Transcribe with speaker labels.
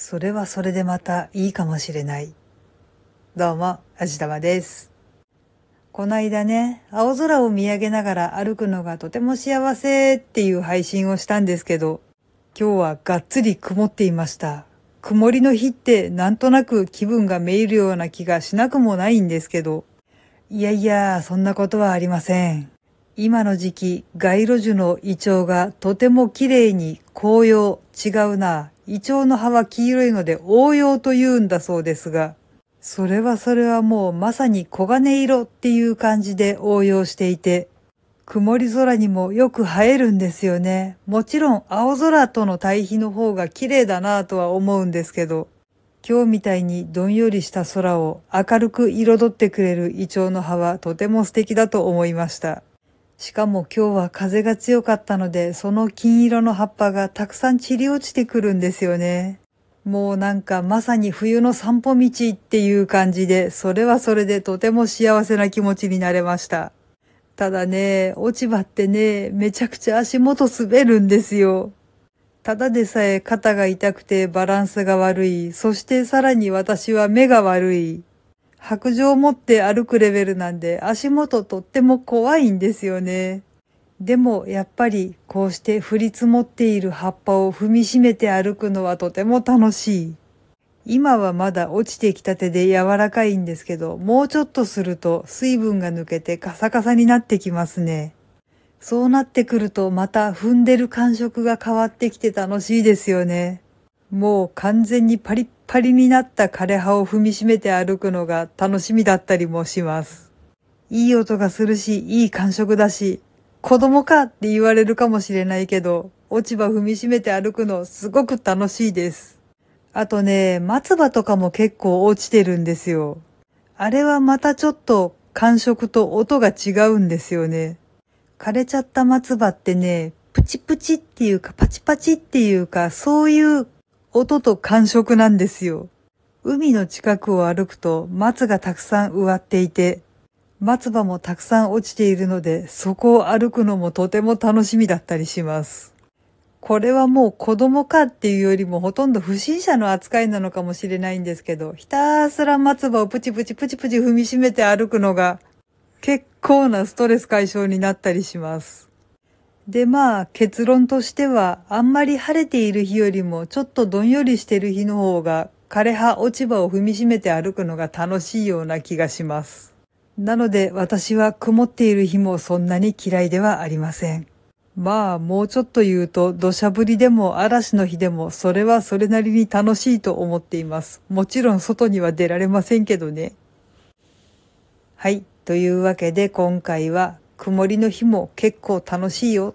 Speaker 1: それはそれでまたいいかもしれない。どうも、あじたまです。こないだね、青空を見上げながら歩くのがとても幸せっていう配信をしたんですけど、今日はがっつり曇っていました。曇りの日ってなんとなく気分がめいるような気がしなくもないんですけど、いやいや、そんなことはありません。今の時期、街路樹のイチョウがとても綺麗に紅葉、違うな。イチョウの葉は黄色いので応用と言うんだそうですが、それはそれはもうまさに黄金色っていう感じで応用していて、曇り空にもよく映えるんですよね。もちろん青空との対比の方が綺麗だなぁとは思うんですけど、今日みたいにどんよりした空を明るく彩ってくれるイチョウの葉はとても素敵だと思いました。しかも今日は風が強かったので、その金色の葉っぱがたくさん散り落ちてくるんですよね。もうなんかまさに冬の散歩道っていう感じで、それはそれでとても幸せな気持ちになれました。ただね、落ち葉ってね、めちゃくちゃ足元滑るんですよ。ただでさえ肩が痛くてバランスが悪い。そしてさらに私は目が悪い。白状を持って歩くレベルなんで足元とっても怖いんですよね。でもやっぱりこうして降り積もっている葉っぱを踏みしめて歩くのはとても楽しい。今はまだ落ちてきたてで柔らかいんですけど、もうちょっとすると水分が抜けてカサカサになってきますね。そうなってくるとまた踏んでる感触が変わってきて楽しいですよね。もう完全にパリッパリになった枯葉を踏みしめて歩くのが楽しみだったりもします。いい音がするし、いい感触だし、子供かって言われるかもしれないけど、落ち葉踏みしめて歩くのすごく楽しいです。あとね、松葉とかも結構落ちてるんですよ。あれはまたちょっと感触と音が違うんですよね。枯れちゃった松葉ってね、プチプチっていうかパチパチっていうか、そういう音と感触なんですよ。海の近くを歩くと松がたくさん植わっていて、松葉もたくさん落ちているので、そこを歩くのもとても楽しみだったりします。これはもう子供かっていうよりもほとんど不審者の扱いなのかもしれないんですけど、ひたすら松葉をプチプチプチプチ踏みしめて歩くのが結構なストレス解消になったりします。でまあ結論としてはあんまり晴れている日よりもちょっとどんよりしてる日の方が枯葉落ち葉を踏みしめて歩くのが楽しいような気がします。なので私は曇っている日もそんなに嫌いではありません。まあもうちょっと言うと土砂降りでも嵐の日でもそれはそれなりに楽しいと思っています。もちろん外には出られませんけどね。はい。というわけで今回は曇りの日も結構楽しいよ